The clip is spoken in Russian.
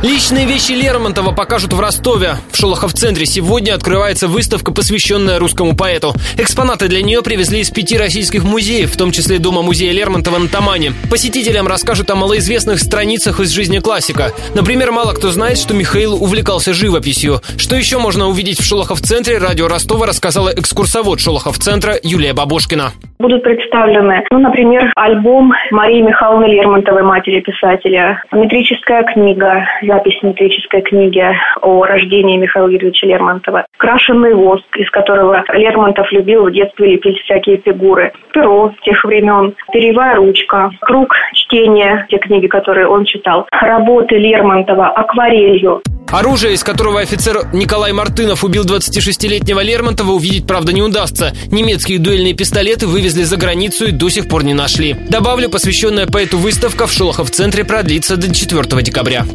Личные вещи Лермонтова покажут в Ростове. В Шолохов-центре сегодня открывается выставка, посвященная русскому поэту. Экспонаты для нее привезли из пяти российских музеев, в том числе Дома-музея Лермонтова на Тамане. Посетителям расскажут о малоизвестных страницах из жизни классика. Например, мало кто знает, что Михаил увлекался живописью. Что еще можно увидеть в Шолохов-центре, радио Ростова рассказала экскурсовод Шолохов-центра Юлия Бабушкина. Будут представлены, ну, например, альбом Марии Михайловны Лермонтовой, матери писателя, метрическая книга, запись метрической книги о рождении Михаила Юрьевича Лермонтова, крашеный воск, из которого Лермонтов любил в детстве лепить всякие фигуры, перо тех времен, перьевая ручка, круг чтения, те книги, которые он читал, работы Лермонтова акварелью. Оружие, из которого офицер Николай Мартынов убил 26-летнего Лермонтова, увидеть, правда, не удастся. Немецкие дуэльные пистолеты вывезли за границу и до сих пор не нашли. Добавлю, посвященная поэту выставка в Шолохов-центре продлится до 4 декабря.